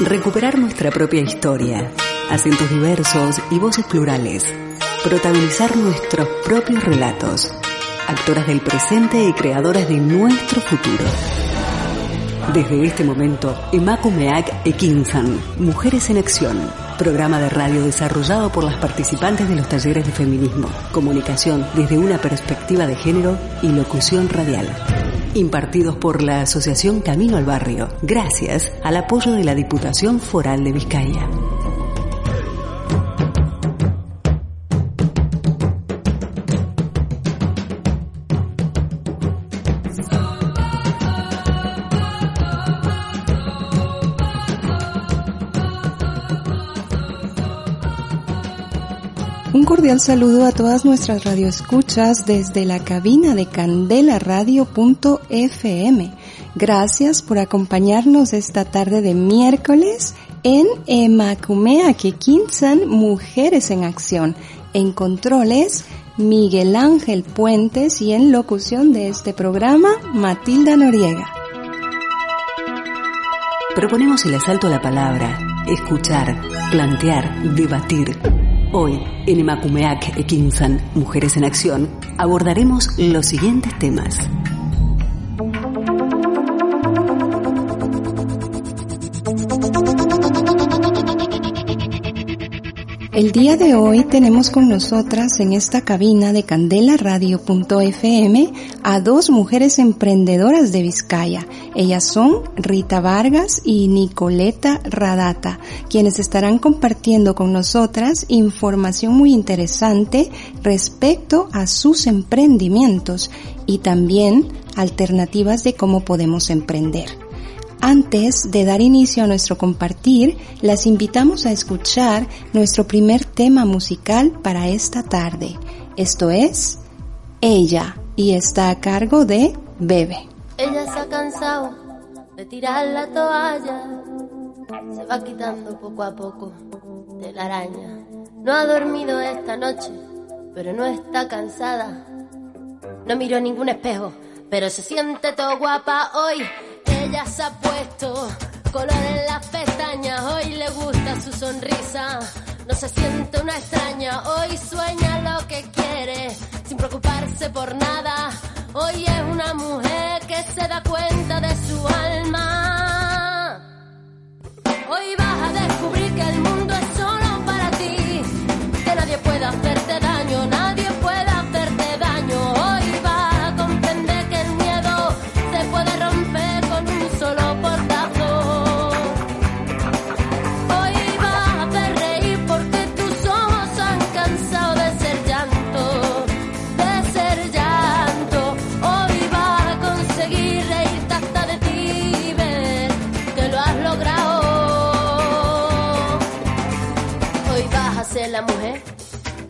Recuperar nuestra propia historia, acentos diversos y voces plurales. Protagonizar nuestros propios relatos. Actoras del presente y creadoras de nuestro futuro. Desde este momento, Emakumeak Ekinsan, Mujeres en Acción, programa de radio desarrollado por las participantes de los talleres de feminismo, comunicación desde una perspectiva de género y locución radial. Impartidos por la Asociación Camino al Barrio, gracias al apoyo de la Diputación Foral de Vizcaya. Cordial saludo a todas nuestras radioescuchas desde la cabina de candelaradio.fm. Gracias por acompañarnos esta tarde de miércoles en Emakumea Kekinsan Mujeres en Acción. En controles, Miguel Ángel Puentes y en locución de este programa, Matilda Noriega. Proponemos el asalto a la palabra, escuchar, plantear, debatir Hoy, en Emakumeak Ekinsan, Mujeres en Acción, abordaremos los siguientes temas. El día de hoy tenemos con nosotras en esta cabina de candelaradio.fm a dos mujeres emprendedoras de Vizcaya. Ellas son Rita Vargas y Nicoleta Radata, quienes estarán compartiendo con nosotras información muy interesante respecto a sus emprendimientos y también alternativas de cómo podemos emprender. Antes de dar inicio a nuestro compartir, las invitamos a escuchar nuestro primer tema musical para esta tarde. Esto es Ella y está a cargo de Bebe. Ella se ha cansado de tirar la toalla, se va quitando poco a poco de la araña. No ha dormido esta noche, pero no está cansada. No miró ningún espejo, pero se siente todo guapa hoy ella se ha puesto color en las pestañas, hoy le gusta su sonrisa. No se siente una extraña, hoy sueña lo que quiere, sin preocuparse por nada. Hoy es una mujer que se da cuenta de su alma. Hoy vas a descubrir que el mundo es solo para ti, que nadie puede hacerte daño,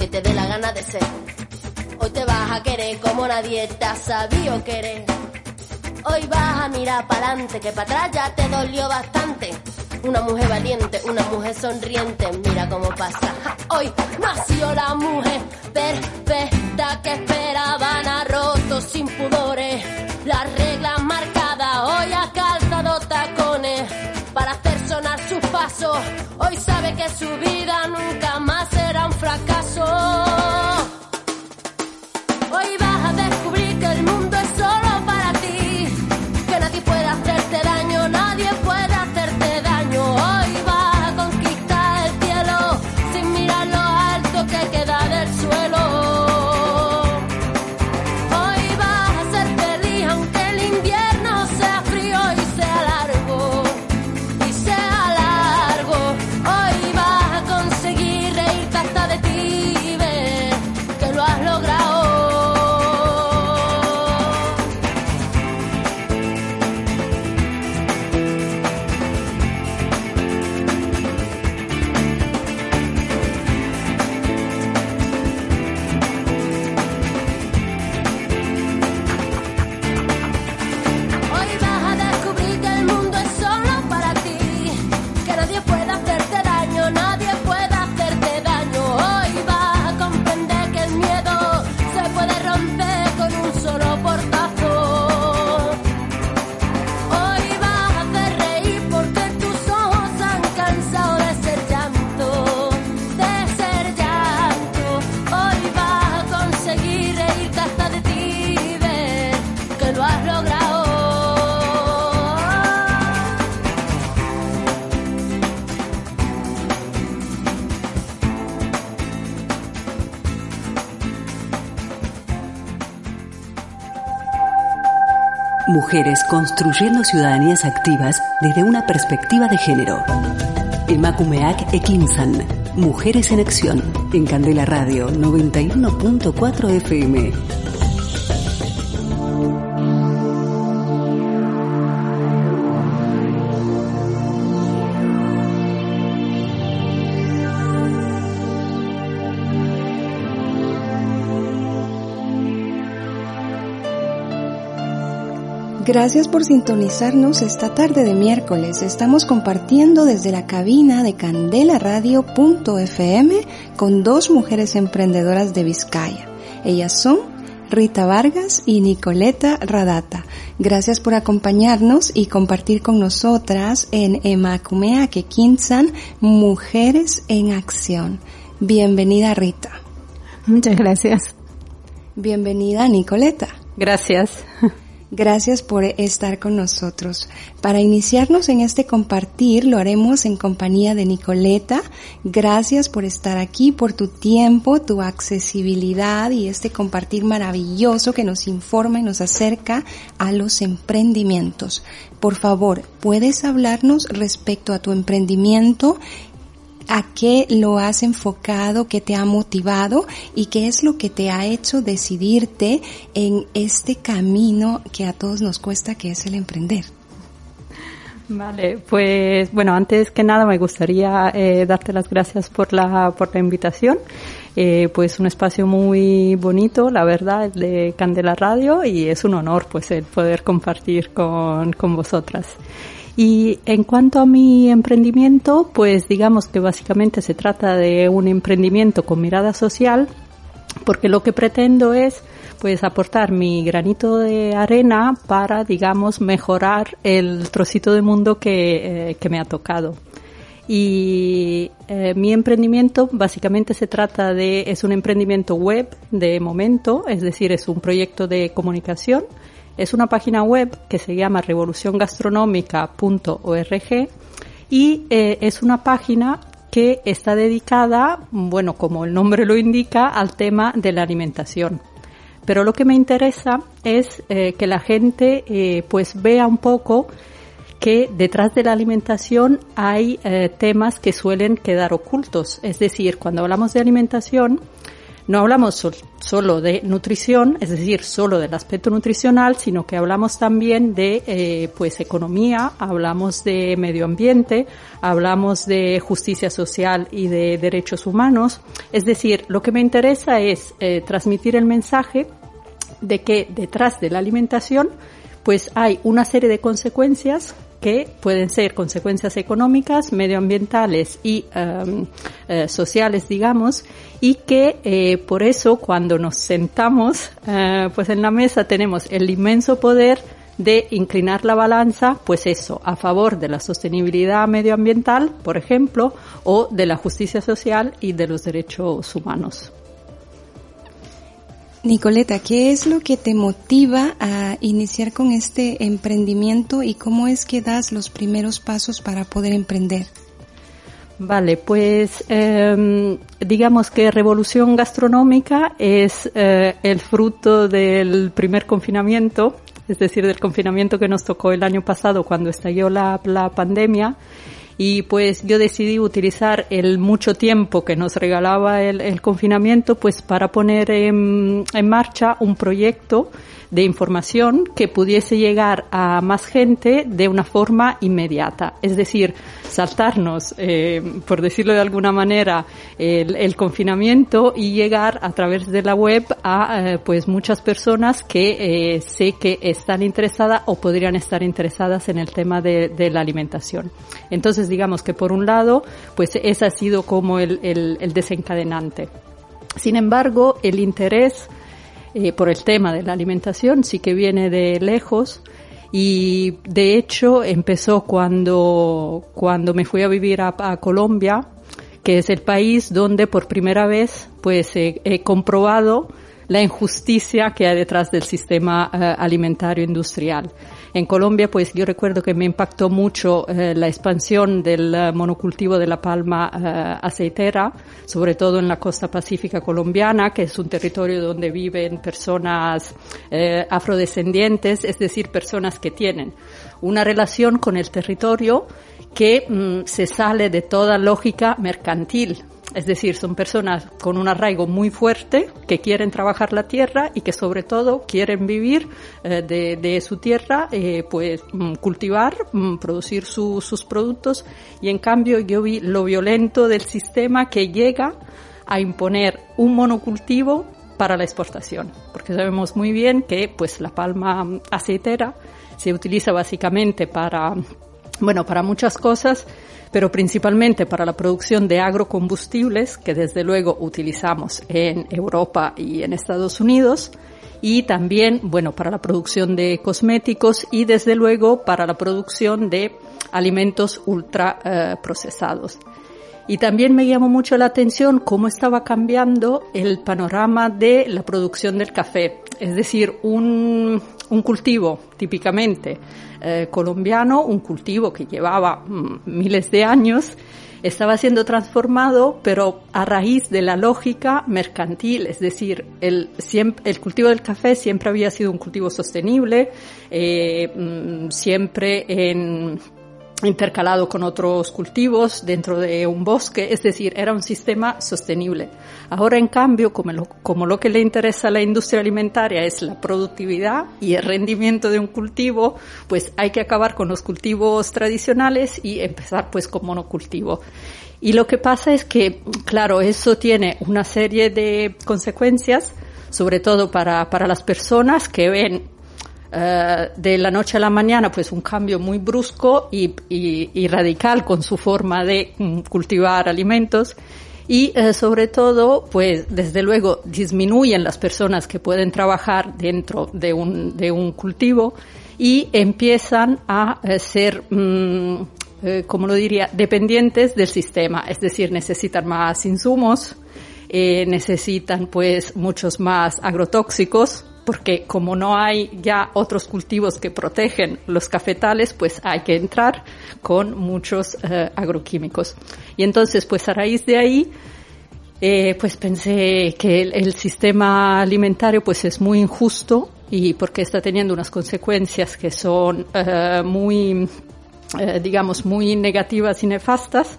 que te dé la gana de ser. Hoy te vas a querer como nadie te ha sabido querer. Hoy vas a mirar para adelante, que para atrás ya te dolió bastante. Una mujer valiente, una mujer sonriente, mira cómo pasa. Hoy nació la mujer perfecta que esperaban a rotos sin pudores. Las reglas marcadas, hoy ha calzado tacones para hacer sonar sus pasos. Hoy sabe que su vida nunca más será un fracaso. Mujeres construyendo ciudadanías activas desde una perspectiva de género. Emakumeak Ekinsan. Mujeres en Acción. En Candela Radio 91.4 FM. Gracias por sintonizarnos esta tarde de miércoles. Estamos compartiendo desde la cabina de candelaradio.fm con dos mujeres emprendedoras de Vizcaya. Ellas son Rita Vargas y Nicoleta Radata. Gracias por acompañarnos y compartir con nosotras en Emakumea Kekinsan Mujeres en Acción. Bienvenida Rita. Muchas gracias. Bienvenida Nicoleta. Gracias. Gracias por estar con nosotros. Para iniciarnos en este compartir lo haremos en compañía de Nicoleta. Gracias por estar aquí, por tu tiempo, tu accesibilidad y este compartir maravilloso que nos informa y nos acerca a los emprendimientos. Por favor, ¿puedes hablarnos respecto a tu emprendimiento a qué lo has enfocado, qué te ha motivado y qué es lo que te ha hecho decidirte en este camino que a todos nos cuesta, que es el emprender. Vale, pues bueno, antes que nada me gustaría eh, darte las gracias por la, por la invitación. Eh, pues un espacio muy bonito, la verdad, de Candela Radio y es un honor pues el poder compartir con, con vosotras. Y en cuanto a mi emprendimiento, pues digamos que básicamente se trata de un emprendimiento con mirada social, porque lo que pretendo es pues aportar mi granito de arena para, digamos, mejorar el trocito de mundo que, eh, que me ha tocado. Y eh, mi emprendimiento básicamente se trata de, es un emprendimiento web de momento, es decir, es un proyecto de comunicación es una página web que se llama revoluciongastronómica.org y eh, es una página que está dedicada, bueno, como el nombre lo indica, al tema de la alimentación. Pero lo que me interesa es eh, que la gente eh, pues vea un poco que detrás de la alimentación hay temas que suelen quedar ocultos. Es decir, cuando hablamos de alimentación, no hablamos solo de nutrición, es decir, solo del aspecto nutricional, sino que hablamos también de eh, pues economía, hablamos de medio ambiente, hablamos de justicia social y de derechos humanos. Es decir, lo que me interesa es eh, transmitir el mensaje de que detrás de la alimentación pues hay una serie de consecuencias que pueden ser consecuencias económicas, medioambientales y em, eh, sociales, digamos, y que eh, por eso cuando nos sentamos, eh, pues en la mesa tenemos el inmenso poder de inclinar la balanza, pues eso, a favor de la sostenibilidad medioambiental, por ejemplo, o de la justicia social y de los derechos humanos. Nicoleta, ¿qué es lo que te motiva a iniciar con este emprendimiento y cómo es que das los primeros pasos para poder emprender? Vale, pues eh, digamos que Revolución Gastronómica es eh, el fruto del primer confinamiento, es decir, del confinamiento que nos tocó el año pasado cuando estalló la, la pandemia y pues yo decidí utilizar el mucho tiempo que nos regalaba el, el confinamiento pues para poner en, en marcha un proyecto de información que pudiese llegar a más gente de una forma inmediata. Es decir, saltarnos, eh, por decirlo de alguna manera, el, confinamiento y llegar a través de la web a eh, pues muchas personas que eh, sé que están interesadas o podrían estar interesadas en el tema de, de, la alimentación. Entonces, digamos que por un lado, pues ese ha sido como el, el, el desencadenante. Sin embargo, el interés eh, por el tema de la alimentación, sí que viene de lejos y de hecho empezó cuando, cuando me fui a vivir a, Colombia, que es el país donde por primera vez pues he comprobado la injusticia que hay detrás del sistema eh, alimentario industrial. En Colombia, pues yo recuerdo que me impactó mucho eh, la expansión del eh, monocultivo de la palma eh, aceitera, sobre todo en la costa pacífica colombiana, que es un territorio donde viven personas afrodescendientes, es decir, personas que tienen una relación con el territorio que mm, se sale de toda lógica mercantil. Es decir, son personas con un arraigo muy fuerte que quieren trabajar la tierra y que sobre todo quieren vivir eh, de, su tierra, eh, pues mm, cultivar, mm, producir sus productos. Y en cambio yo vi lo violento del sistema que llega a imponer un monocultivo para la exportación, porque sabemos muy bien que pues la palma aceitera se utiliza básicamente para bueno, para muchas cosas, pero principalmente para la producción de agrocombustibles, que desde luego utilizamos en Europa y en Estados Unidos, y también, bueno, para la producción de cosméticos y desde luego para la producción de alimentos ultra procesados. Y también me llamó mucho la atención cómo estaba cambiando el panorama de la producción del café. Es decir, un, un cultivo típicamente eh, colombiano, un cultivo que llevaba mm, miles de años, estaba siendo transformado, pero a raíz de la lógica mercantil, es decir, el, el cultivo del café siempre había sido un cultivo sostenible, eh, mm, siempre en intercalado con otros cultivos dentro de un bosque, es decir, era un sistema sostenible. Ahora, en cambio, como lo, como lo que le interesa a la industria alimentaria es la productividad y el rendimiento de un cultivo, pues hay que acabar con los cultivos tradicionales y empezar pues con monocultivo. Y lo que pasa es que, claro, eso tiene una serie de consecuencias, sobre todo para, para las personas que ven eh, de la noche a la mañana, pues un cambio muy brusco y, y, radical con su forma de mm, cultivar alimentos. Y eh, sobre todo, pues desde luego disminuyen las personas que pueden trabajar dentro de un, de un cultivo y empiezan a eh, ser, mm, como lo diría, dependientes del sistema, es decir, necesitan más insumos, necesitan pues muchos más agrotóxicos porque como no hay ya otros cultivos que protegen los cafetales, pues hay que entrar con muchos eh, agroquímicos. Y entonces, pues a raíz de ahí, eh, pues pensé que el, sistema alimentario pues es muy injusto y porque está teniendo unas consecuencias que son eh, muy, digamos, muy negativas y nefastas,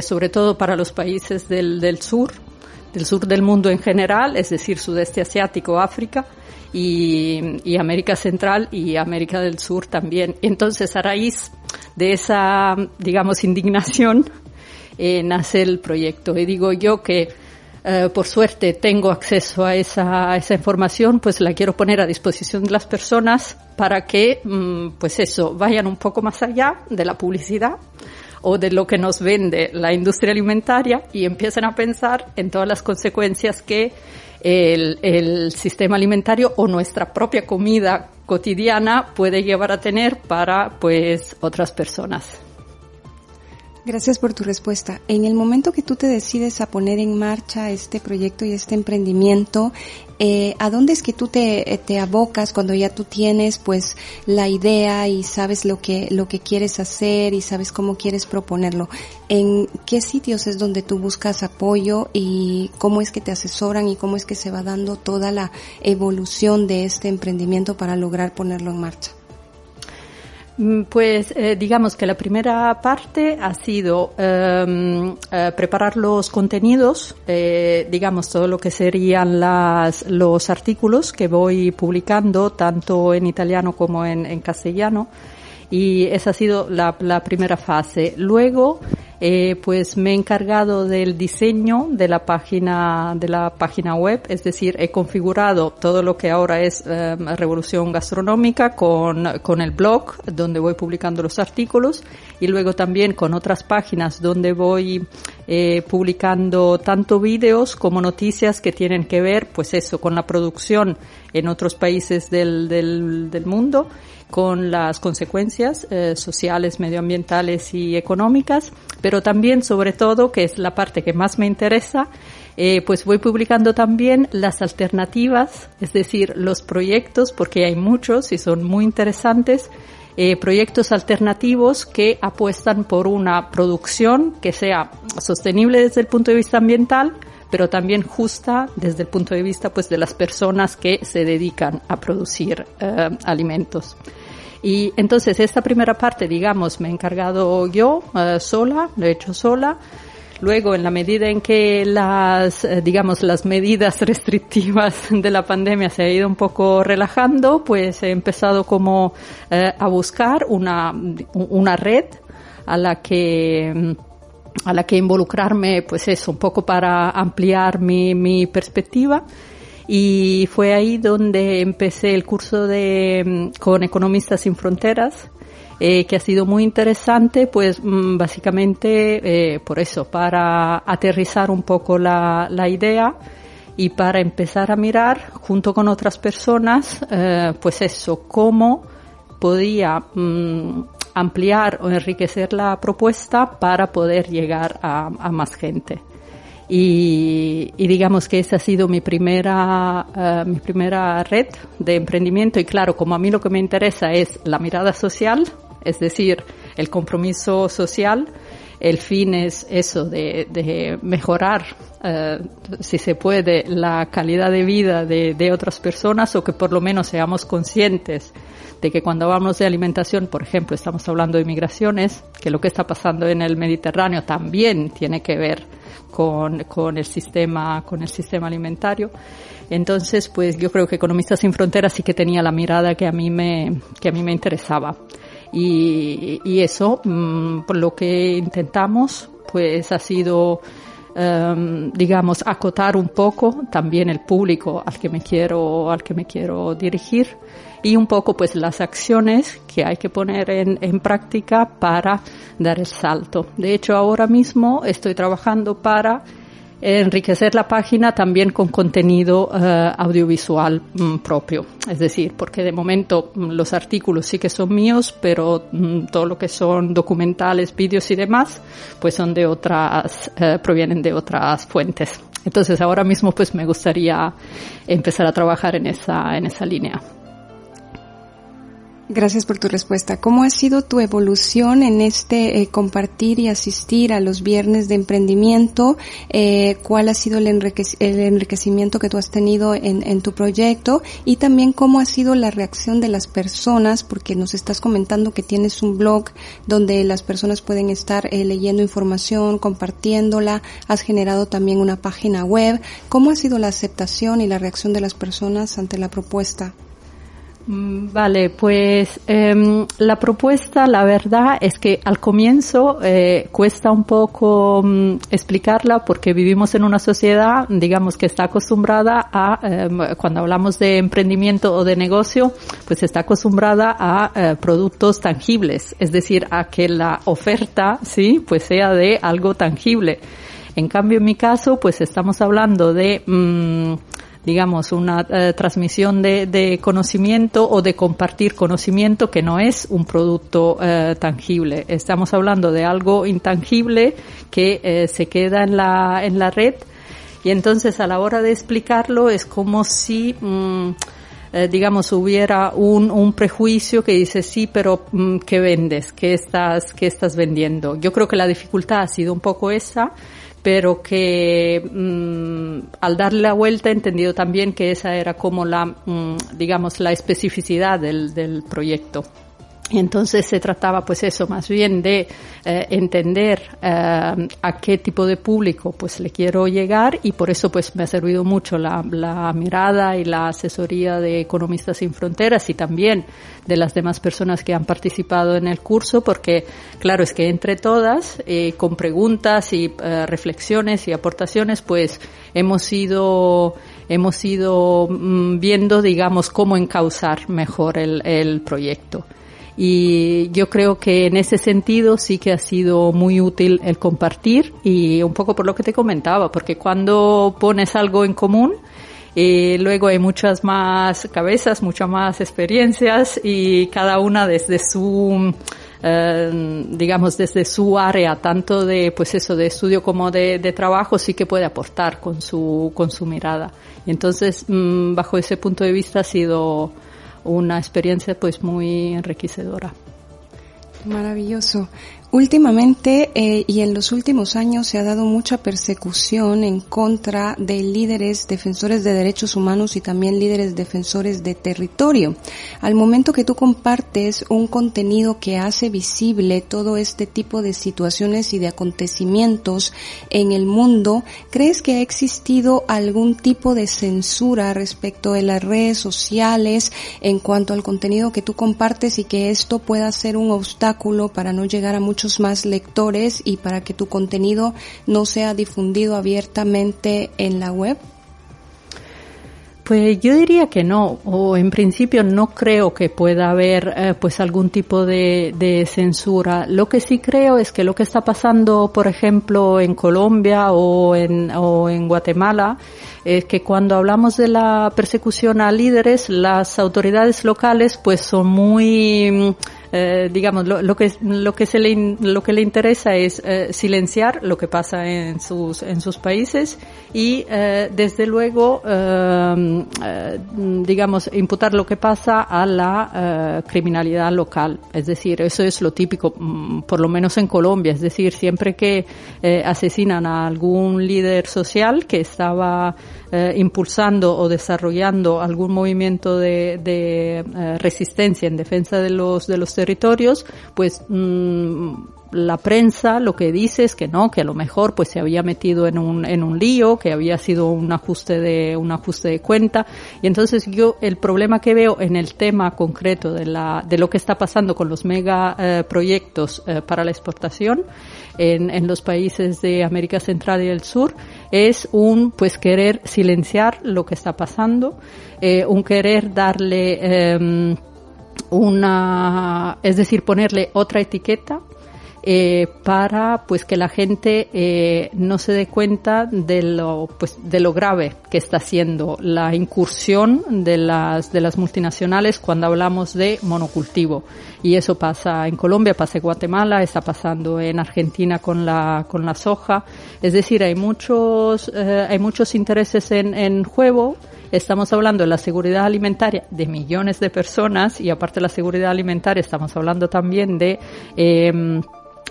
sobre todo para los países del, del sur, del sur del mundo en general, es decir, sudeste asiático, África, y, América Central y América del Sur también. Entonces, a raíz de esa, digamos, indignación, eh, nace el proyecto. Y digo yo que, eh, por suerte, tengo acceso a esa, a esa información, pues la quiero poner a disposición de las personas para que, mm, pues eso, vayan un poco más allá de la publicidad o de lo que nos vende la industria alimentaria y empiecen a pensar en todas las consecuencias que el, el sistema alimentario o nuestra propia comida cotidiana puede llevar a tener para pues otras personas. Gracias por tu respuesta. En el momento que tú te decides a poner en marcha este proyecto y este emprendimiento, eh, ¿a dónde es que tú te, te, abocas cuando ya tú tienes pues la idea y sabes lo que, lo que quieres hacer y sabes cómo quieres proponerlo? ¿En qué sitios es donde tú buscas apoyo y cómo es que te asesoran y cómo es que se va dando toda la evolución de este emprendimiento para lograr ponerlo en marcha? Mm, pues eh, digamos que la primera parte ha sido em, eh, preparar los contenidos, eh, digamos todo lo que serían las, los artículos que voy publicando tanto en italiano como en, en castellano y esa ha sido la, la primera fase. Luego eh, pues me he encargado del diseño de la página de la página web, es decir, he configurado todo lo que ahora es eh, Revolución Gastronómica con, con el blog donde voy publicando los artículos y luego también con otras páginas donde voy eh, publicando tanto vídeos como noticias que tienen que ver, pues eso, con la producción en otros países del, del, del mundo con las consecuencias eh, sociales, medioambientales y económicas, pero también, sobre todo, que es la parte que más me interesa, eh, pues voy publicando también las alternativas, es decir, los proyectos, porque hay muchos y son muy interesantes, eh, proyectos alternativos que apuestan por una producción que sea sostenible desde el punto de vista ambiental, pero también justa desde el punto de vista pues de las personas que se dedican a producir eh, alimentos. Y entonces esta primera parte, digamos, me he encargado yo sola, lo he hecho sola. Luego, en la medida en que las, eh, digamos, las medidas restrictivas de la pandemia se ha ido un poco relajando, pues he empezado como eh, a buscar una, una red a la que a la que involucrarme, pues eso, un poco para ampliar mi, mi perspectiva. Y fue ahí donde empecé el curso de, con Economistas sin Fronteras, eh, que ha sido muy interesante, pues mm, básicamente eh, por eso, para aterrizar un poco la, la, idea y para empezar a mirar junto con otras personas, eh, pues eso, cómo podía mm, ampliar o enriquecer la propuesta para poder llegar a, a más gente. Y, y, digamos que esa ha sido mi primera, uh, mi primera red de emprendimiento. Y claro, como a mí lo que me interesa es la mirada social, es decir, el compromiso social, el fin es eso de, mejorar, uh, si se puede, la calidad de vida de, de otras personas o que por lo menos seamos conscientes de que cuando hablamos de alimentación, por ejemplo, estamos hablando de migraciones, que lo que está pasando en el Mediterráneo también tiene que ver con, con el sistema, con el sistema alimentario. Entonces, pues yo creo que Economistas sin Fronteras sí que tenía la mirada que a mí me, que a mí me interesaba. Y, y eso, mmm, por lo que intentamos, pues ha sido, um, digamos, acotar un poco también el público al que me quiero, al que me quiero dirigir y un poco pues las acciones que hay que poner en, en práctica para dar el salto. De hecho, ahora mismo estoy trabajando para enriquecer la página también con contenido uh, audiovisual mm, propio. Es decir, porque de momento mm, los artículos sí que son míos, pero mm, todo lo que son documentales, vídeos y demás, pues son de otras, uh, provienen de otras fuentes. Entonces ahora mismo pues me gustaría empezar a trabajar en esa, en esa línea. Gracias por tu respuesta. ¿Cómo ha sido tu evolución en este eh, compartir y asistir a los viernes de emprendimiento? Eh, ¿Cuál ha sido el, enriquec el, enriquecimiento que tú has tenido en, en, tu proyecto? Y también cómo ha sido la reacción de las personas, porque nos estás comentando que tienes un blog donde las personas pueden estar eh, leyendo información, compartiéndola. Has generado también una página web. ¿Cómo ha sido la aceptación y la reacción de las personas ante la propuesta? Mm, vale, pues eh, la propuesta, la verdad es que al comienzo eh, cuesta un poco um, explicarla porque vivimos en una sociedad, digamos, que está acostumbrada a, eh, cuando hablamos de emprendimiento o de negocio, pues está acostumbrada a eh, productos tangibles, es decir, a que la oferta, sí, pues sea de algo tangible. En cambio, en mi caso, pues estamos hablando de mmm, digamos, una eh, transmisión de, de, conocimiento o de compartir conocimiento que no es un producto eh, tangible. Estamos hablando de algo intangible que eh, se queda en la, en la red y entonces a la hora de explicarlo es como si, mmm, digamos, hubiera un, un, prejuicio que dice, sí, pero mmm, ¿qué vendes? ¿Qué estás, qué estás vendiendo? Yo creo que la dificultad ha sido un poco esa pero que mmm, al darle la vuelta he entendido también que esa era como la, mmm, digamos, la especificidad del, del proyecto. Y entonces se trataba pues eso, más bien de eh, entender eh, a qué tipo de público pues le quiero llegar y por eso pues me ha servido mucho la, la, mirada y la asesoría de Economistas sin Fronteras y también de las demás personas que han participado en el curso porque claro es que entre todas eh, con preguntas y eh, reflexiones y aportaciones pues hemos ido hemos ido mmm, viendo digamos cómo encauzar mejor el, el proyecto. Y yo creo que en ese sentido sí que ha sido muy útil el compartir y un poco por lo que te comentaba, porque cuando pones algo en común, y luego hay muchas más cabezas, muchas más experiencias y cada una desde su eh, digamos, desde su área, tanto de, pues eso, de estudio como de, trabajo, sí que puede aportar con su, con su mirada. Entonces, mm, bajo ese punto de vista ha sido una experiencia pues muy enriquecedora. Maravilloso. Últimamente eh, y en los últimos años se ha dado mucha persecución en contra de líderes defensores de derechos humanos y también líderes defensores de territorio. Al momento que tú compartes un contenido que hace visible todo este tipo de situaciones y de acontecimientos en el mundo, ¿crees que ha existido algún tipo de censura respecto de las redes sociales en cuanto al contenido que tú compartes y que esto pueda ser un obstáculo para no llegar a muchos más lectores y para que tu contenido no sea difundido abiertamente en la web? Pues yo diría que no, o en principio no creo que pueda haber eh, pues algún tipo de, de, censura. Lo que sí creo es que lo que está pasando, por ejemplo, en Colombia o en, o en Guatemala, es que cuando hablamos de la persecución a líderes, las autoridades locales pues son muy eh, digamos, lo, lo, que lo que se le lo que le interesa es eh, silenciar lo que pasa en sus en sus países y eh, desde luego eh, eh, digamos imputar lo que pasa a la criminalidad local. Es decir, eso es lo típico, mm, por lo menos en Colombia. Es decir, siempre que asesinan a algún líder social que estaba eh, impulsando o desarrollando algún movimiento de, de eh, resistencia en defensa de los, de los territorios, pues mm, la prensa lo que dice es que no, que a lo mejor pues se había metido en un, en un lío, que había sido un ajuste de, un ajuste de cuenta. Y entonces yo el problema que veo en el tema concreto de la, de lo que está pasando con los mega eh, proyectos para la exportación en, en los países de América Central y del Sur es un pues querer silenciar lo que está pasando, eh, un querer darle eh, una, es decir, ponerle otra etiqueta eh, para pues que la gente eh, no se dé cuenta de lo pues de lo grave que está siendo la incursión de las de las multinacionales cuando hablamos de monocultivo. Y eso pasa en Colombia pasa en Guatemala está pasando en Argentina con la con la soja. Es decir hay muchos eh, hay muchos intereses en, en juego. Estamos hablando de la seguridad alimentaria de millones de personas y aparte de la seguridad alimentaria estamos hablando también de eh,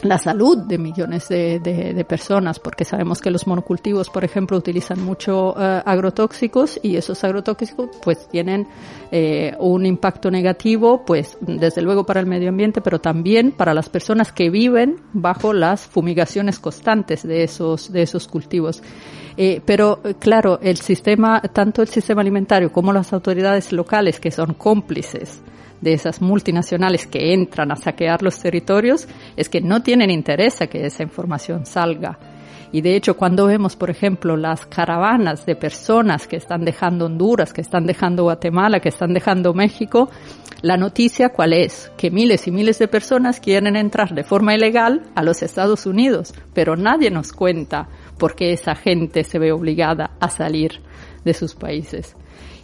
la salud de millones de, de, personas, porque sabemos que los monocultivos, por ejemplo, utilizan mucho eh, agrotóxicos y esos agrotóxicos pues tienen eh, un impacto negativo, pues desde luego para el medio ambiente, pero también para las personas que viven bajo las fumigaciones constantes de esos, de esos cultivos. Eh, pero claro, el sistema, tanto el sistema alimentario como las autoridades locales que son cómplices de esas multinacionales que entran a saquear los territorios es que no tienen interés a que esa información salga. Y de hecho, cuando vemos, por ejemplo, las caravanas de personas que están dejando Honduras, que están dejando Guatemala, que están dejando México, la noticia cuál es? Que miles y miles de personas quieren entrar de forma ilegal a los Estados Unidos, pero nadie nos cuenta por qué esa gente se ve obligada a salir de sus países.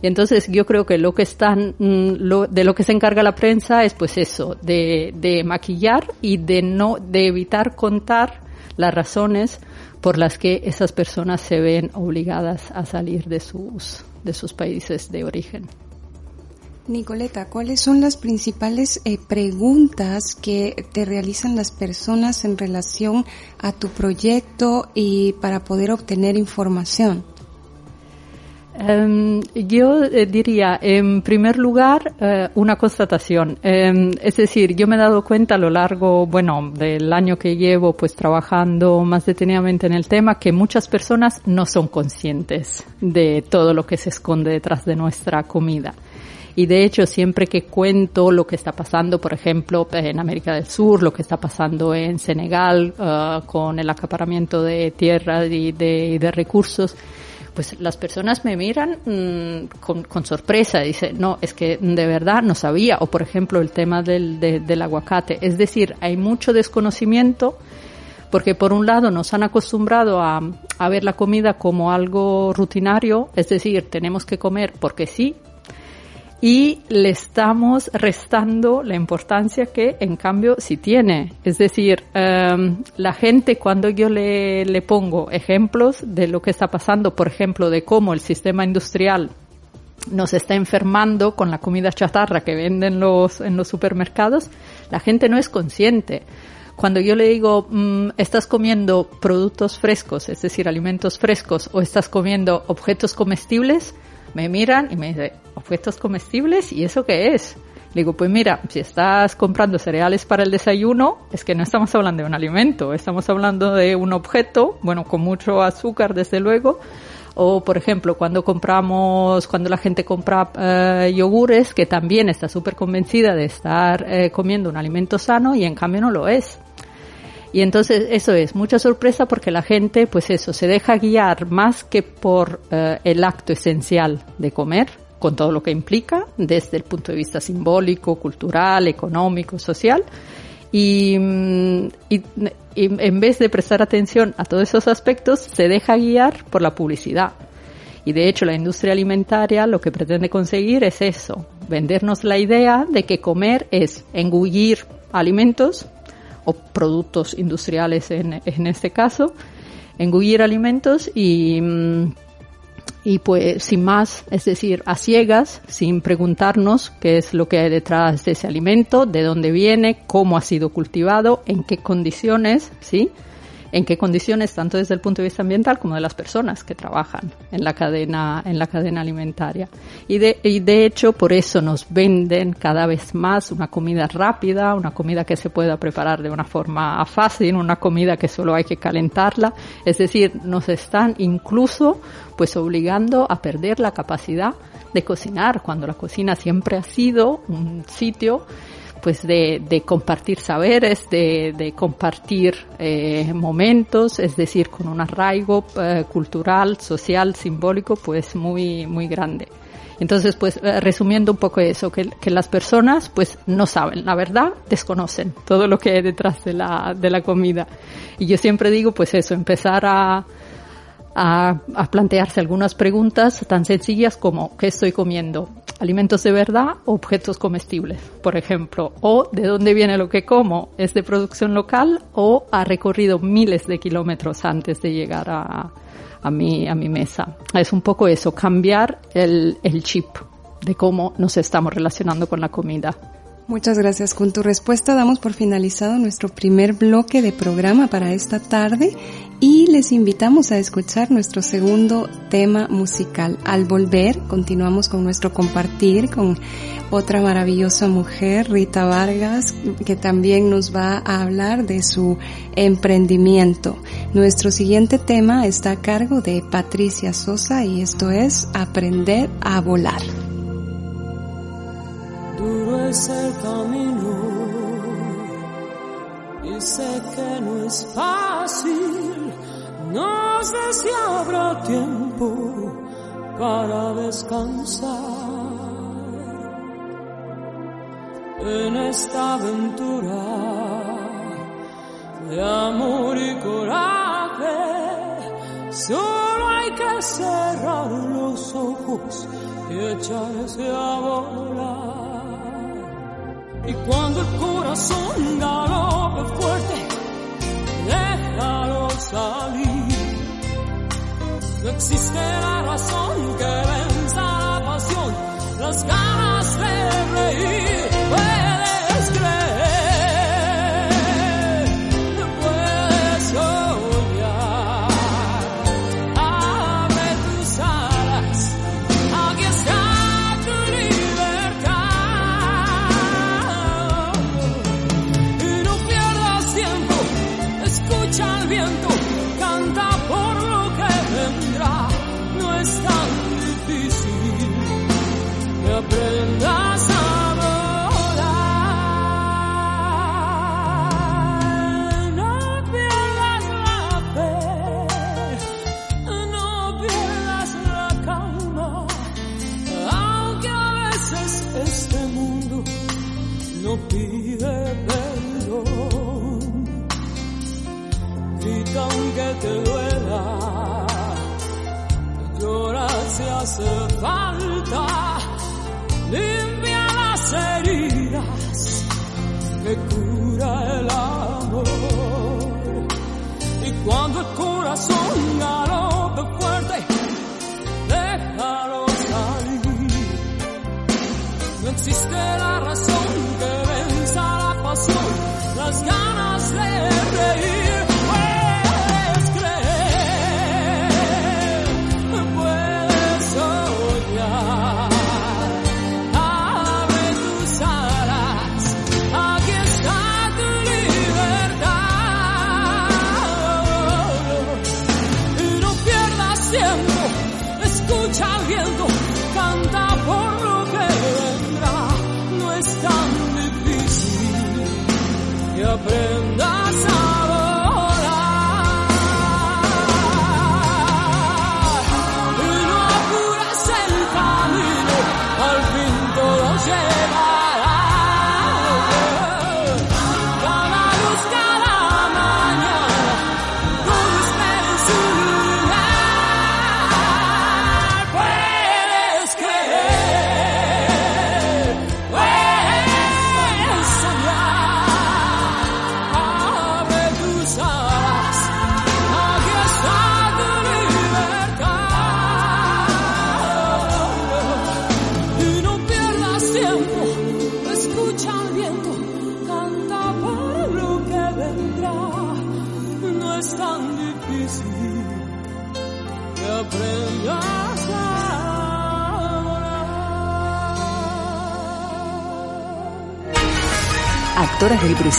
Y entonces yo creo que lo que están, mm, de lo que se encarga la prensa es pues eso, de, de maquillar y de no, de evitar contar las razones por las que esas personas se ven obligadas a salir de sus, de sus países de origen. Nicoleta, ¿cuáles son las principales eh, preguntas que te realizan las personas en relación a tu proyecto y para poder obtener información? Um, yo eh, diría, en primer lugar, uh, una constatación. Um, es decir, yo me he dado cuenta a lo largo, bueno, del año que llevo pues trabajando más detenidamente en el tema, que muchas personas no son conscientes de todo lo que se esconde detrás de nuestra comida. Y de hecho, siempre que cuento lo que está pasando, por ejemplo, en América del Sur, lo que está pasando en Senegal, uh, con el acaparamiento de tierra y de, recursos, pues las personas me miran mm, con, sorpresa, dicen, no, es que de verdad no sabía, o por ejemplo el tema del, del aguacate, es decir, hay mucho desconocimiento porque por un lado nos han acostumbrado a ver la comida como algo rutinario, es decir, tenemos que comer porque sí, y le estamos restando la importancia que en cambio sí tiene. Es decir, em, la gente cuando yo le, le pongo ejemplos de lo que está pasando, por ejemplo, de cómo el sistema industrial nos está enfermando con la comida chatarra que venden los, en los supermercados, la gente no es consciente. Cuando yo le digo, mm, estás comiendo productos frescos, es decir, alimentos frescos, o estás comiendo objetos comestibles, me miran y me dicen, ¿objetos comestibles? ¿Y eso qué es? Le digo, pues mira, si estás comprando cereales para el desayuno, es que no estamos hablando de un alimento, estamos hablando de un objeto, bueno, con mucho azúcar, desde luego. O, por ejemplo, cuando compramos, cuando la gente compra eh, yogures, que también está súper convencida de estar eh, comiendo un alimento sano y en cambio no lo es. Y entonces eso es mucha sorpresa porque la gente, pues eso, se deja guiar más que por eh, el acto esencial de comer, con todo lo que implica, desde el punto de vista simbólico, cultural, económico, social. Y, mm, y, en vez de prestar atención a todos esos aspectos, se deja guiar por la publicidad. Y de hecho la industria alimentaria lo que pretende conseguir es eso, vendernos la idea de que comer es engullir alimentos o productos industriales en, en este caso, engullir alimentos y, mm, y pues sin más, es decir, a ciegas, sin preguntarnos qué es lo que hay detrás de ese alimento, de dónde viene, cómo ha sido cultivado, en qué condiciones, ¿sí? En qué condiciones, tanto desde el punto de vista ambiental como de las personas que trabajan en la cadena, en la cadena alimentaria. Y de, y de hecho, por eso nos venden cada vez más una comida rápida, una comida que se pueda preparar de una forma fácil, una comida que solo hay que calentarla. Es decir, nos están incluso pues obligando a perder la capacidad de cocinar, cuando la cocina siempre ha sido un sitio pues de, de compartir saberes, de, de compartir eh, momentos, es decir, con un arraigo eh, cultural, social, simbólico, pues muy, muy grande. Entonces, pues eh, resumiendo un poco eso, que, que, las personas pues no saben, la verdad, desconocen todo lo que hay detrás de la, de la comida. Y yo siempre digo pues eso, empezar a, a, plantearse algunas preguntas tan sencillas como ¿qué estoy comiendo? ¿Alimentos de verdad o objetos comestibles, por ejemplo? ¿O de dónde viene lo que como? ¿Es de producción local o ha recorrido miles de kilómetros antes de llegar a, a, mi, a mi mesa? Es un poco eso, cambiar el, el chip de cómo nos estamos relacionando con la comida. Muchas gracias. Con tu respuesta damos por finalizado nuestro primer bloque de programa para esta tarde y les invitamos a escuchar nuestro segundo tema musical. Al volver, continuamos con nuestro compartir con otra maravillosa mujer, Rita Vargas, que también nos va a hablar de su emprendimiento. Nuestro siguiente tema está a cargo de Patricia Sosa y esto es Aprender a volar duro es el camino y sé que no es fácil. No sé si habrá tiempo para descansar en esta aventura de amor y coraje. Solo hay que cerrar los ojos y echarse a volar. Y cuando el corazón galope fuerte, déjalo salir. No existe la razón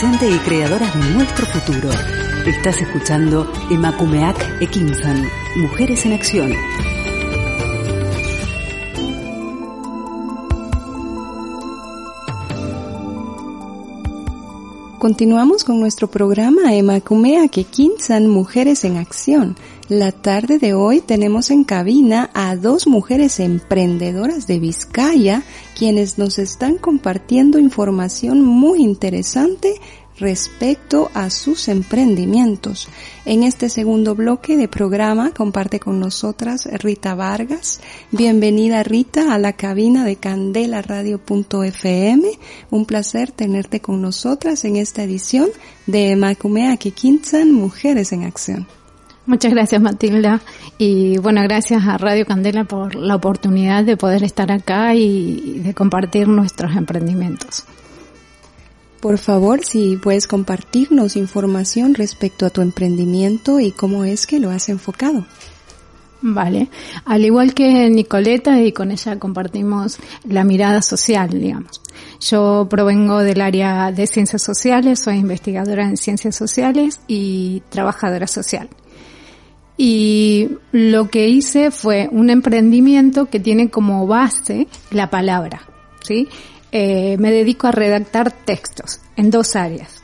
presente y creadoras de nuestro futuro. Estás escuchando Emakumeak Ekinsan, Mujeres en Acción. Continuamos con nuestro programa Emakumea Kekinsan Mujeres en Acción. La tarde de hoy tenemos en cabina a dos mujeres emprendedoras de Vizcaya quienes nos están compartiendo información muy interesante respecto a sus emprendimientos. En este segundo bloque de programa comparte con nosotras Rita Vargas. Bienvenida Rita a la cabina de candelaradio.fm. Un placer tenerte con nosotras en esta edición de Macumea Kikinsan Mujeres en Acción. Muchas gracias Matilda y bueno, gracias a Radio Candela por la oportunidad de poder estar acá y de compartir nuestros emprendimientos. Por favor, si puedes compartirnos información respecto a tu emprendimiento y cómo es que lo has enfocado. Vale, al igual que Nicoleta y con ella compartimos la mirada social, digamos. Yo provengo del área de ciencias sociales, soy investigadora en ciencias sociales y trabajadora social. Y lo que hice fue un emprendimiento que tiene como base la palabra, ¿sí? Eh, me dedico a redactar textos en dos áreas.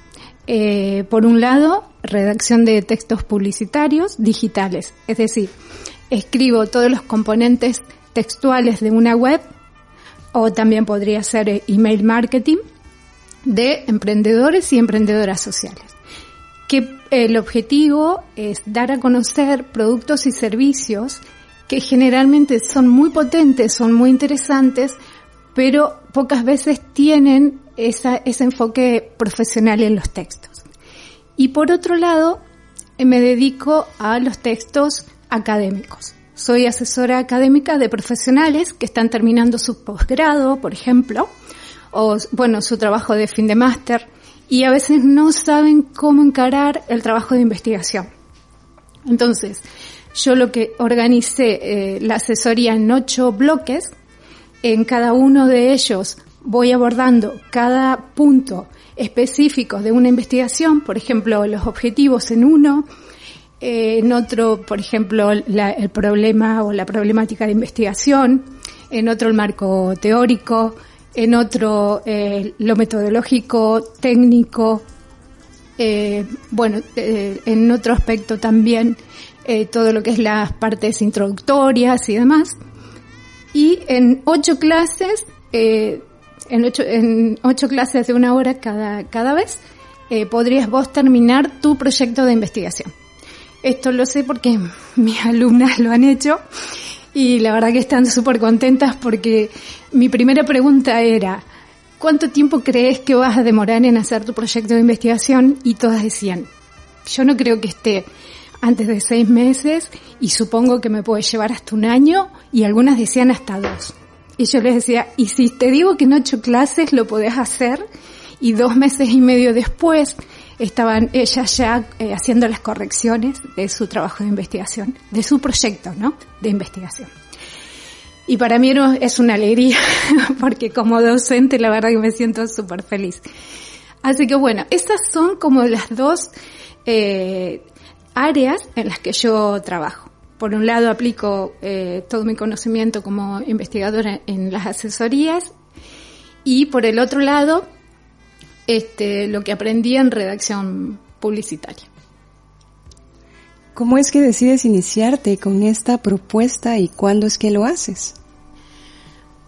Eh, por un lado, redacción de textos publicitarios digitales, es decir, escribo todos los componentes textuales de una web o también podría ser eh, email marketing de emprendedores y emprendedoras sociales. Que el objetivo es dar a conocer productos y servicios que generalmente son muy potentes, son muy interesantes, pero pocas veces tienen ese enfoque profesional en los textos. Y por otro lado, me dedico a los textos académicos. Soy asesora académica de profesionales que están terminando su posgrado, por ejemplo, o bueno, su trabajo de fin de máster, y a veces no saben cómo encarar el trabajo de investigación. Entonces, yo lo que organicé eh, la asesoría en ocho bloques, en cada uno de ellos voy abordando cada punto específico de una investigación, por ejemplo, los objetivos en uno, eh, en otro, por ejemplo, el problema o la problemática de investigación, en otro el marco teórico, en otro eh, lo metodológico, técnico, eh, bueno, en otro aspecto también todo lo que es las partes introductorias y demás. Y en ocho clases, eh, en, ocho, en ocho clases de una hora cada, cada vez, eh, podrías vos terminar tu proyecto de investigación. Esto lo sé porque mis alumnas lo han hecho y la verdad que están súper contentas porque mi primera pregunta era, ¿cuánto tiempo crees que vas a demorar en hacer tu proyecto de investigación? Y todas decían, yo no creo que esté antes de seis meses y supongo que me puede llevar hasta un año y algunas decían hasta dos. Y yo les decía, y si te digo que en ocho clases lo podés hacer y dos meses y medio después estaban ellas ya eh, haciendo las correcciones de su trabajo de investigación, de su proyecto, ¿no? De investigación. Y para mí es una alegría, porque como docente la verdad que me siento súper feliz. Así que bueno, estas son como las dos eh, áreas en las que yo trabajo. Por un lado aplico eh, todo mi conocimiento como investigadora en las asesorías y por el otro lado este, lo que aprendí en redacción publicitaria. ¿Cómo es que decides iniciarte con esta propuesta y cuándo es que lo haces?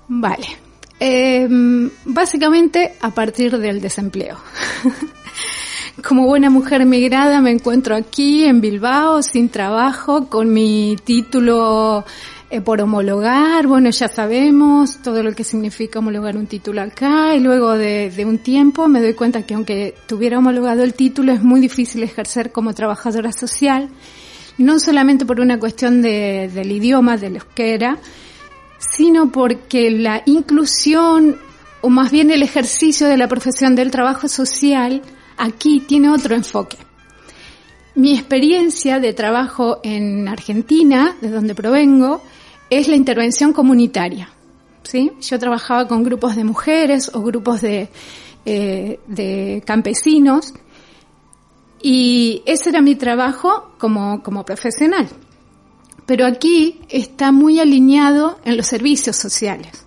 Vale. Em, básicamente a partir del desempleo. Como buena mujer migrada me encuentro aquí en Bilbao sin trabajo con mi título eh, por homologar, bueno, ya sabemos todo lo que significa homologar un título acá y luego de, de, un tiempo me doy cuenta que aunque tuviera homologado el título es muy difícil ejercer como trabajadora social, no solamente por una cuestión de, del idioma, de lo que era, sino porque la inclusión o más bien el ejercicio de la profesión del trabajo social aquí tiene otro enfoque. Mi experiencia de trabajo en Argentina, de donde provengo, es la intervención comunitaria. ¿sí? Yo trabajaba con grupos de mujeres o grupos de, eh, de campesinos y ese era mi trabajo como, como profesional. Pero aquí está muy alineado en los servicios sociales.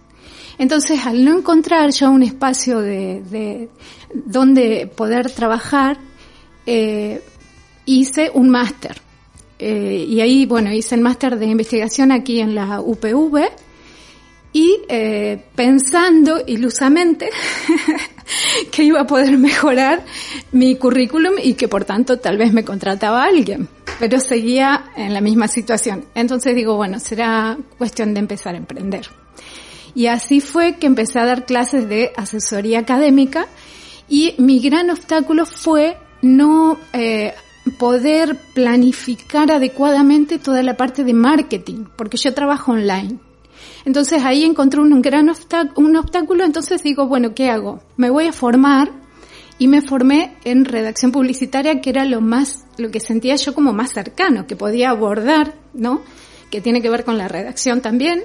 Entonces, al no encontrar yo un espacio de, de donde poder trabajar, eh, hice un máster eh, y ahí, bueno, hice el máster de investigación aquí en la UPV y eh, pensando ilusamente que iba a poder mejorar mi currículum y que por tanto tal vez me contrataba alguien, pero seguía en la misma situación. Entonces digo, bueno, será cuestión de empezar a emprender. Y así fue que empecé a dar clases de asesoría académica y mi gran obstáculo fue no eh, poder planificar adecuadamente toda la parte de marketing, porque yo trabajo online. Entonces ahí encontré un gran un obstáculo, entonces digo, bueno, ¿qué hago? Me voy a formar y me formé en redacción publicitaria, que era lo más, lo que sentía yo como más cercano, que podía abordar, ¿no? Que tiene que ver con la redacción también.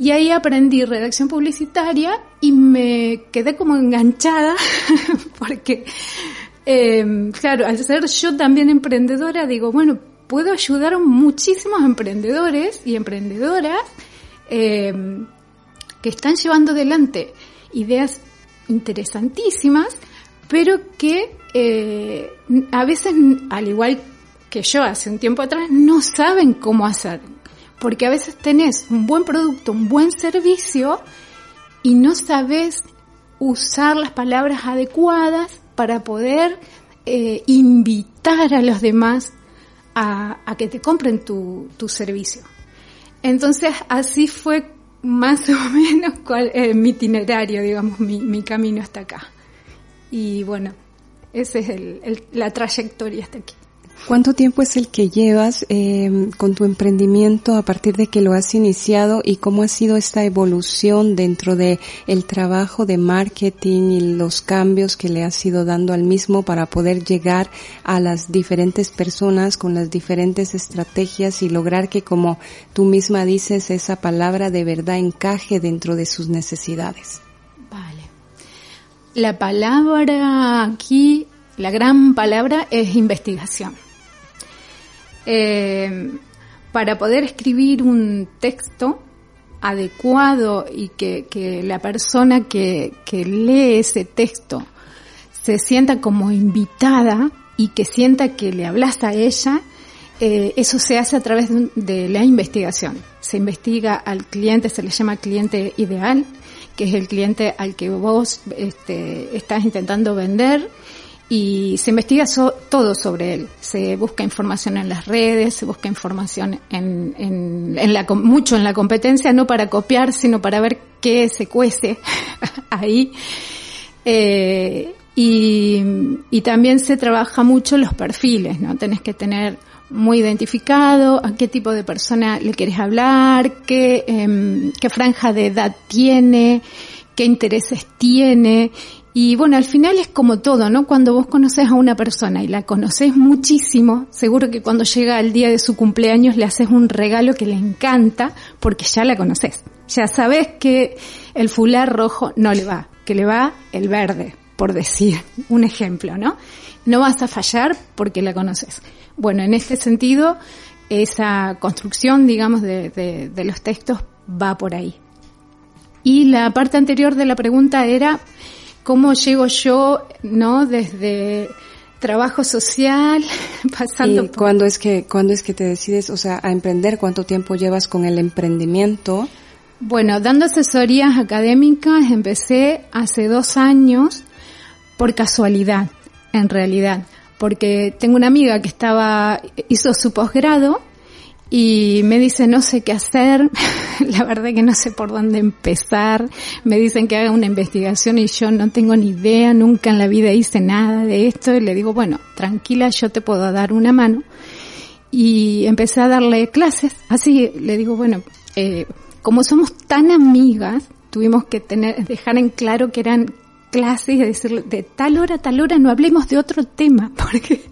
Y ahí aprendí redacción publicitaria y me quedé como enganchada porque eh, claro, al ser yo también emprendedora, digo, bueno, puedo ayudar a muchísimos emprendedores y emprendedoras eh, que están llevando adelante ideas interesantísimas, pero que eh, a veces, al igual que yo hace un tiempo atrás, no saben cómo hacer. Porque a veces tenés un buen producto, un buen servicio y no sabes usar las palabras adecuadas para poder eh, invitar a los demás a, que te compren tu, servicio. Entonces así fue más o menos eh, mi itinerario, digamos, mi, camino hasta acá. Y bueno, esa es la trayectoria hasta aquí. ¿Cuánto tiempo es el que llevas eh, con tu emprendimiento a partir de que lo has iniciado y cómo ha sido esta evolución dentro de el trabajo de marketing y los cambios que le has ido dando al mismo para poder llegar a las diferentes personas con las diferentes estrategias y lograr que como tú misma dices esa palabra de verdad encaje dentro de sus necesidades? Vale. La palabra aquí, la gran palabra es investigación eh, para poder escribir un texto adecuado y que, la persona que, lee ese texto se sienta como invitada y que sienta que le hablas a ella, eh, eso se hace a través de, la investigación. Se investiga al cliente, se le llama cliente ideal, que es el cliente al que vos este, estás intentando vender y se investiga todo sobre él. Se busca información en las redes, se busca información en, en, la, mucho en la competencia, no para copiar, sino para ver qué se cuece ahí. Eh, y, también se trabaja mucho los perfiles, ¿no? Tenés que tener muy identificado a qué tipo de persona le quieres hablar, qué, eh, qué franja de edad tiene, qué intereses tiene y bueno, al final es como todo, ¿no? Cuando vos conoces a una persona y la conoces muchísimo, seguro que cuando llega el día de su cumpleaños le haces un regalo que le encanta porque ya la conoces. Ya sabes que el fular rojo no le va, que le va el verde, por decir un ejemplo, ¿no? No vas a fallar porque la conoces. Bueno, en este sentido, esa construcción, digamos, de, de, de los textos va por ahí. Y la parte anterior de la pregunta era, cómo llego yo, ¿no? Desde trabajo social, pasando ¿Y cuándo es que cuándo es que te decides, o sea, a emprender? ¿Cuánto tiempo llevas con el emprendimiento? Bueno, dando asesorías académicas empecé hace dos años por casualidad, en realidad, porque tengo una amiga que estaba hizo su posgrado y me dice no sé qué hacer, la verdad que no sé por dónde empezar, me dicen que haga una investigación y yo no tengo ni idea, nunca en la vida hice nada de esto. Y le digo, bueno, tranquila, yo te puedo dar una mano. Y empecé a darle clases, así le digo, bueno, eh, como somos tan amigas, tuvimos que tener, dejar en claro que eran clases y decirle de tal hora a tal hora no hablemos de otro tema, porque,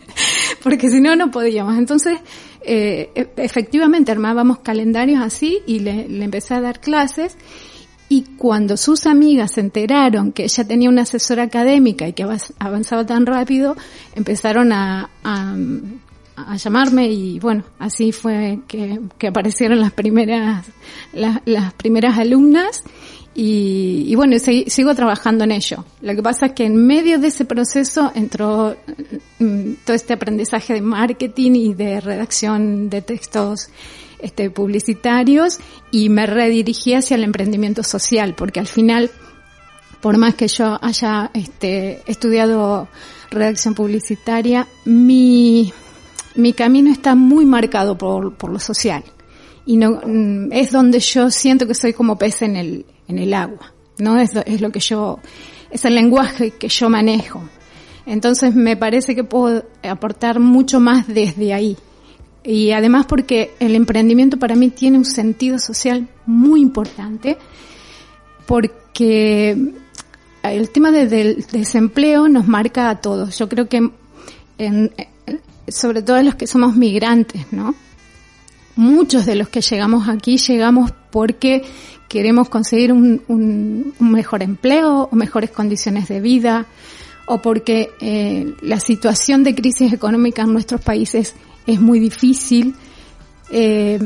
porque si no, no podíamos. Entonces, eh, e, efectivamente armábamos calendarios así y le, empecé a dar clases y cuando sus amigas se enteraron que ella tenía una asesora académica y que avanzaba tan rápido, empezaron a, a, llamarme y bueno, así fue que, que aparecieron las primeras, las, las primeras alumnas y, bueno, sigo trabajando en ello. Lo que pasa es que en medio de ese proceso entró mm, todo este aprendizaje de marketing y de redacción de textos este, publicitarios y me redirigí hacia el emprendimiento social, porque al final, por más que yo haya este, estudiado redacción publicitaria, mi, mi camino está muy marcado por, por lo social. Y no, mm, es donde yo siento que soy como pez en el, en el agua, ¿no? Es, lo que yo, es el lenguaje que yo manejo. Entonces me parece que puedo aportar mucho más desde ahí. Y además porque el emprendimiento para mí tiene un sentido social muy importante, porque el tema del desempleo nos marca a todos. Yo creo que en, sobre todo los que somos migrantes, ¿no? Muchos de los que llegamos aquí llegamos porque queremos conseguir un, mejor empleo o mejores condiciones de vida o porque eh, la situación de crisis económica en nuestros países es muy difícil. Eh,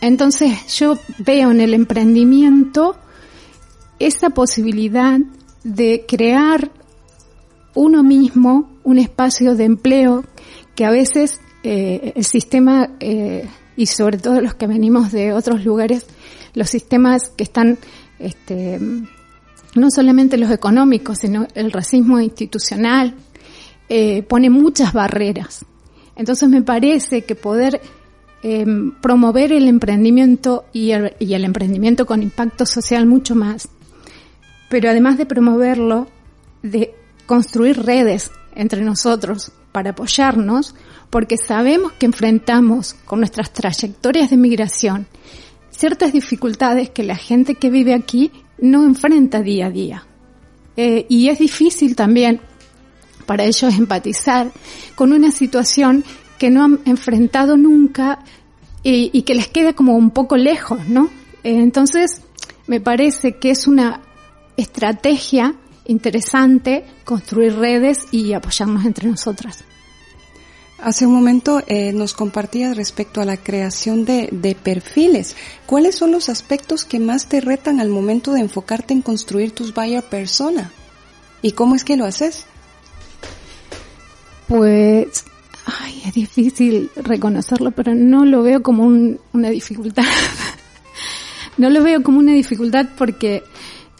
entonces yo veo en el emprendimiento esa posibilidad de crear uno mismo un espacio de empleo que a veces eh, el sistema y sobre todo los que venimos de otros lugares los sistemas que están, este, no solamente los económicos, sino el racismo institucional, eh, pone muchas barreras. Entonces me parece que poder em, promover el emprendimiento y el, y el emprendimiento con impacto social mucho más, pero además de promoverlo, de construir redes entre nosotros para apoyarnos, porque sabemos que enfrentamos con nuestras trayectorias de migración ciertas dificultades que la gente que vive aquí no enfrenta día a día. Eh, y es difícil también para ellos empatizar con una situación que no han enfrentado nunca y, que les queda como un poco lejos, ¿no? Eh, entonces, me parece que es una estrategia interesante construir redes y apoyarnos entre nosotras. Hace un momento eh, nos compartías respecto a la creación de, de, perfiles. ¿Cuáles son los aspectos que más te retan al momento de enfocarte en construir tus buyer persona? ¿Y cómo es que lo haces? Pues, ay, es difícil reconocerlo, pero no lo veo como un, una dificultad. no lo veo como una dificultad porque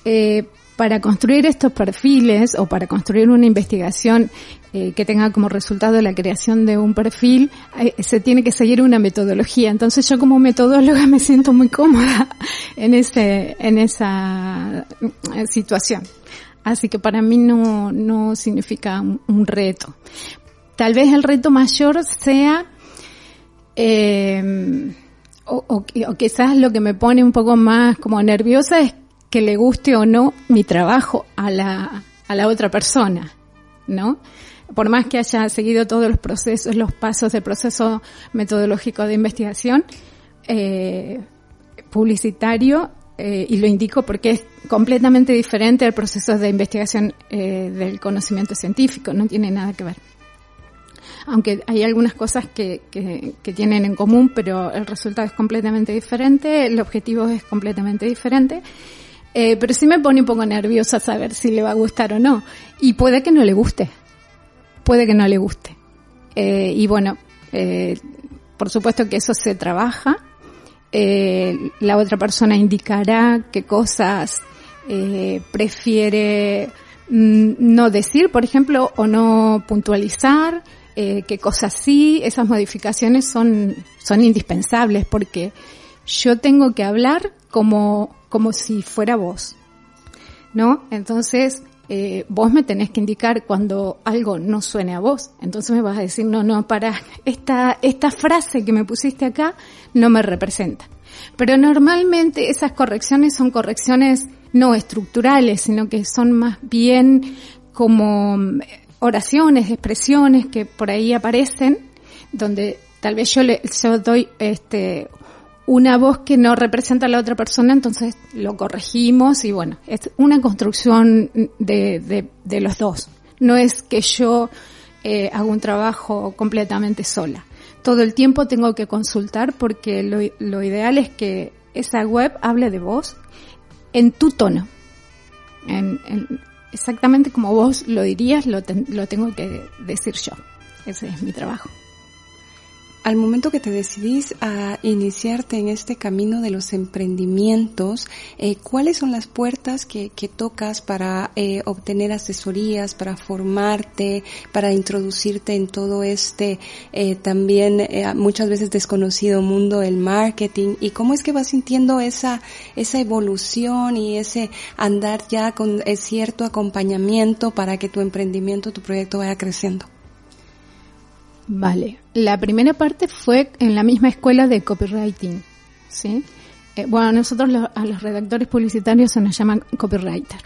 eh, para construir estos perfiles o para construir una investigación eh, que tenga como resultado la creación de un perfil, eh, se tiene que seguir una metodología. Entonces yo como metodóloga me siento muy cómoda en ese, en esa eh, situación. Así que para mí no, no significa un, reto. Tal vez el reto mayor sea, eh, o, o, o quizás lo que me pone un poco más como nerviosa es que le guste o no mi trabajo a la, a la otra persona, ¿no? por más que haya seguido todos los procesos, los pasos del proceso metodológico de investigación eh, publicitario, eh, y lo indico porque es completamente diferente al proceso de investigación eh, del conocimiento científico, no tiene nada que ver. Aunque hay algunas cosas que, que, que tienen en común, pero el resultado es completamente diferente, el objetivo es completamente diferente. Eh, pero sí me pone un poco nerviosa saber si le va a gustar o no. Y puede que no le guste puede que no le guste. Eh, y bueno, eh, por supuesto que eso se trabaja. La otra persona indicará qué cosas prefiere mm, no decir, por ejemplo, o no puntualizar, qué cosas sí. Esas modificaciones son, son indispensables porque yo tengo que hablar como, como si fuera vos. ¿No? Entonces, eh, vos me tenés que indicar cuando algo no suene a vos. Entonces me vas a decir, no, no, para, esta, esta frase que me pusiste acá no me representa. Pero normalmente esas correcciones son correcciones no estructurales, sino que son más bien como mm, oraciones, expresiones que por ahí aparecen, donde tal vez yo le, yo doy este una voz que no representa a la otra persona, entonces lo corregimos y bueno, es una construcción de, de, de los dos. No es que yo eh, hago un trabajo completamente sola. Todo el tiempo tengo que consultar porque lo, lo ideal es que esa web hable de vos en tu tono. En, en, exactamente como vos lo dirías, lo, ten, lo tengo que decir yo. Ese es mi trabajo. Al momento que te decidís a iniciarte en este camino de los emprendimientos, eh, ¿cuáles son las puertas que, tocas para eh, obtener asesorías, para formarte, para introducirte en todo este eh, también eh, muchas veces desconocido mundo del marketing? ¿Y cómo es que vas sintiendo esa, esa evolución y ese andar ya con eh, cierto acompañamiento para que tu emprendimiento, tu proyecto vaya creciendo? Vale. La primera parte fue en la misma escuela de copywriting, ¿sí? Eh, bueno, nosotros lo, a los redactores publicitarios se nos llaman copywriter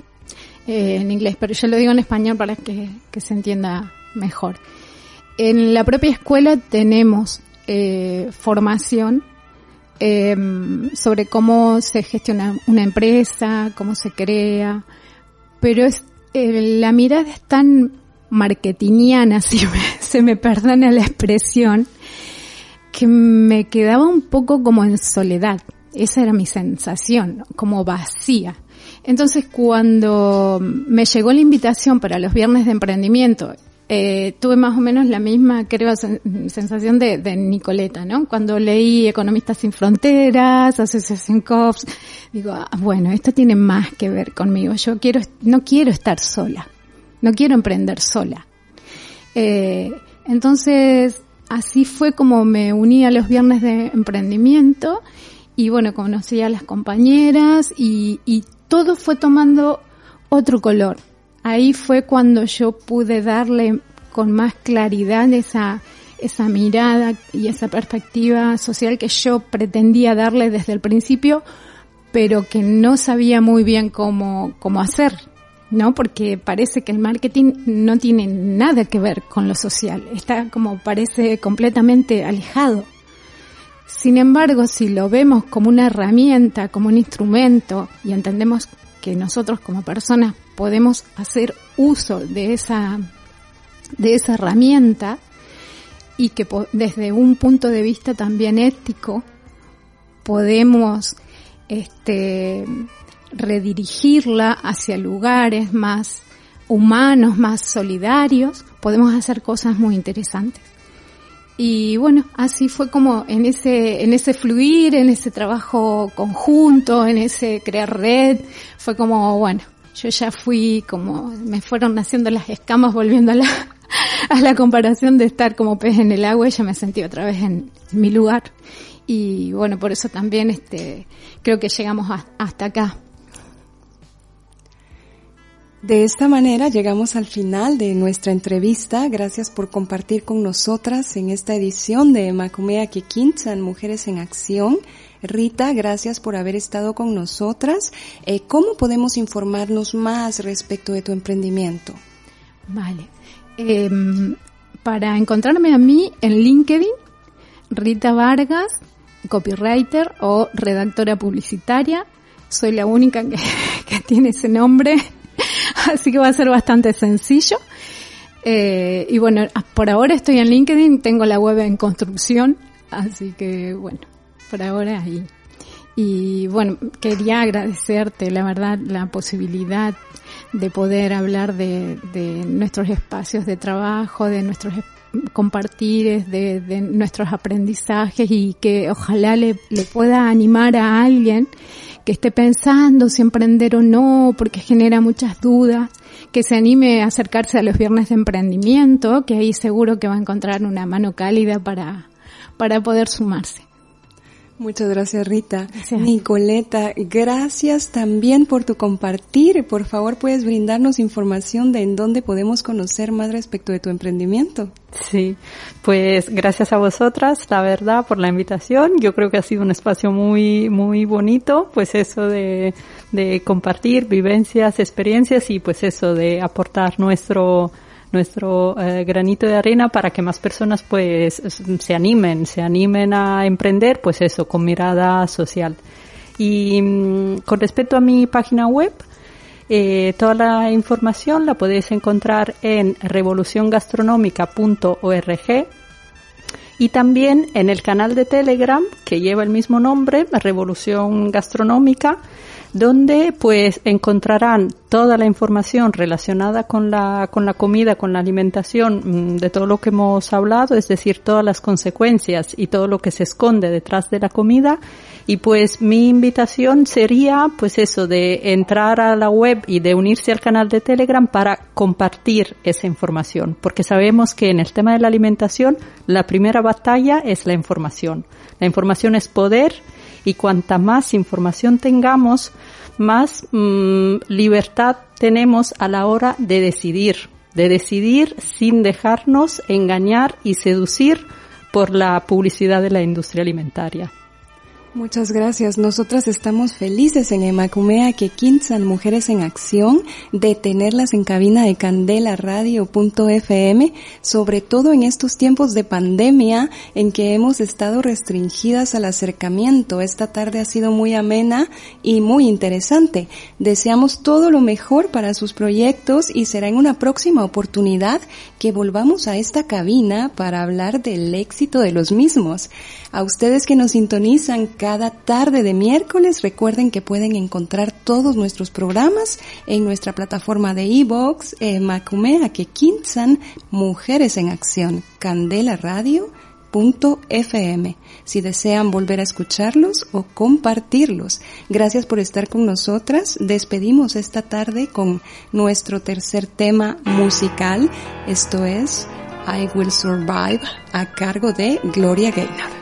eh, en inglés, pero yo lo digo en español para que, se entienda mejor. En la propia escuela tenemos eh, formación eh, sobre cómo se gestiona una empresa, cómo se crea, pero es, eh, la mirada es tan marketingiana, si me, se me perdona la expresión, que me quedaba un poco como en soledad. Esa era mi sensación, como vacía. Entonces cuando me llegó la invitación para los viernes de emprendimiento, eh, tuve más o menos la misma, creo, sensación de, Nicoleta, ¿no? Cuando leí Economistas sin Fronteras, Asociación COPS, digo, ah, bueno, esto tiene más que ver conmigo. Yo quiero, no quiero estar sola no quiero emprender sola. Eh, entonces, así fue como me uní a los viernes de emprendimiento y bueno, conocí a las compañeras y, y todo fue tomando otro color. Ahí fue cuando yo pude darle con más claridad esa, esa mirada y esa perspectiva social que yo pretendía darle desde el principio, pero que no sabía muy bien cómo, cómo hacer. ¿No? Porque parece que el marketing no tiene nada que ver con lo social, está como parece completamente alejado. Sin embargo, si lo vemos como una herramienta, como un instrumento y entendemos que nosotros como personas podemos hacer uso de esa de esa herramienta y que desde un punto de vista también ético podemos este redirigirla hacia lugares más humanos, más solidarios, podemos hacer cosas muy interesantes. Y bueno, así fue como en ese, en ese fluir, en ese trabajo conjunto, en ese crear red, fue como, bueno, yo ya fui como, me fueron naciendo las escamas volviendo a la, a la comparación de estar como pez en el agua, ya me sentí otra vez en, mi lugar. Y bueno, por eso también este, creo que llegamos hasta acá. De esta manera llegamos al final de nuestra entrevista. Gracias por compartir con nosotras en esta edición de Macumea Kikinsan, Mujeres en Acción. Rita, gracias por haber estado con nosotras. Eh, ¿Cómo podemos informarnos más respecto de tu emprendimiento? Vale. Em, para encontrarme a mí en LinkedIn, Rita Vargas, copywriter o redactora publicitaria. Soy la única que, que tiene ese nombre así que va a ser bastante sencillo. Eh, y bueno, por ahora estoy en LinkedIn, tengo la web en construcción, así que bueno, por ahora ahí. Y bueno, quería agradecerte, la verdad, la posibilidad de poder hablar de, nuestros espacios de trabajo, de nuestros compartir de, de, nuestros aprendizajes y que ojalá le, le, pueda animar a alguien que esté pensando si emprender o no, porque genera muchas dudas, que se anime a acercarse a los viernes de emprendimiento, que ahí seguro que va a encontrar una mano cálida para, para poder sumarse. Muchas gracias Rita. Nicoleta, gracias también por tu compartir. Por favor, puedes brindarnos información de en dónde podemos conocer más respecto de tu emprendimiento. Sí, pues gracias a vosotras, la verdad, por la invitación. Yo creo que ha sido un espacio muy, muy bonito, pues eso de, de compartir vivencias, experiencias y pues eso de aportar nuestro nuestro eh, granito de arena para que más personas pues se animen, se animen a emprender, pues eso, con mirada social. Y mm, con respecto a mi página web, eh, toda la información la podéis encontrar en revoluciongastronómica.org y también en el canal de Telegram que lleva el mismo nombre, Revolución Gastronómica, donde pues encontrarán toda la información relacionada con la, con la comida, con la alimentación, mm, de todo lo que hemos hablado, es decir, todas las consecuencias y todo lo que se esconde detrás de la comida. Y pues mi invitación sería pues eso de entrar a la web y de unirse al canal de Telegram para compartir esa información, porque sabemos que en el tema de la alimentación la primera batalla es la información. La información es poder y cuanta más información tengamos, más mm, libertad tenemos a la hora de decidir, de decidir sin dejarnos engañar y seducir por la publicidad de la industria alimentaria. Muchas gracias. Nosotras estamos felices en Emacumea que Quinzan Mujeres en Acción de tenerlas en cabina de Candela Radio.fm, sobre todo en estos tiempos de pandemia en que hemos estado restringidas al acercamiento. Esta tarde ha sido muy amena y muy interesante. Deseamos todo lo mejor para sus proyectos y será en una próxima oportunidad que volvamos a esta cabina para hablar del éxito de los mismos. A ustedes que nos sintonizan tarde de miércoles, recuerden que pueden encontrar todos nuestros programas en nuestra plataforma de e-box, eh, Macumea Quinzan, Mujeres en Acción, Candela Radio. si desean volver a escucharlos o compartirlos. Gracias por estar con nosotras. Despedimos esta tarde con nuestro tercer tema musical. Esto es I Will Survive a cargo de Gloria Gaynor.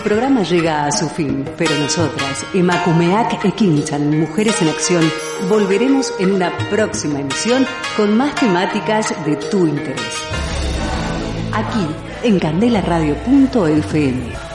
El programa llega a su fin, pero nosotras, Emakumeak Ekinchan, Mujeres en Acción, volveremos en una próxima emisión con más temáticas de tu interés. Aquí, en candelaradio.fm.